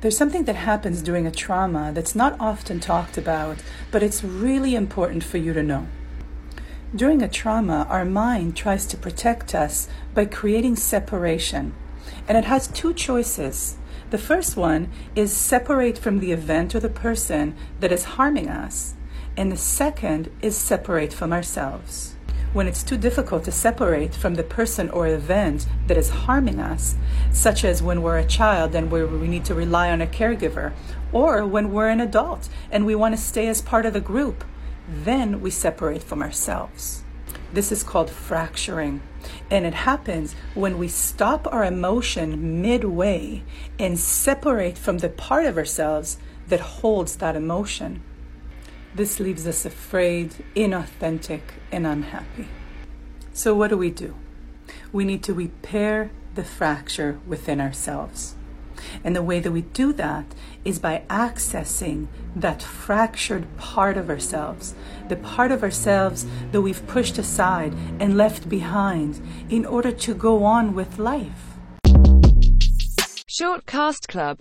There's something that happens during a trauma that's not often talked about, but it's really important for you to know. During a trauma, our mind tries to protect us by creating separation. And it has two choices. The first one is separate from the event or the person that is harming us. And the second is separate from ourselves when it's too difficult to separate from the person or event that is harming us, such as when we're a child and we need to rely on a caregiver, or when we're an adult and we want to stay as part of the group, then we separate from ourselves. This is called fracturing. And it happens when we stop our emotion midway and separate from the part of ourselves that holds that emotion. This leaves us afraid, inauthentic, and unhappy. So, what do we do? We need to repair the fracture within ourselves. And the way that we do that is by accessing that fractured part of ourselves, the part of ourselves that we've pushed aside and left behind in order to go on with life. Shortcast Club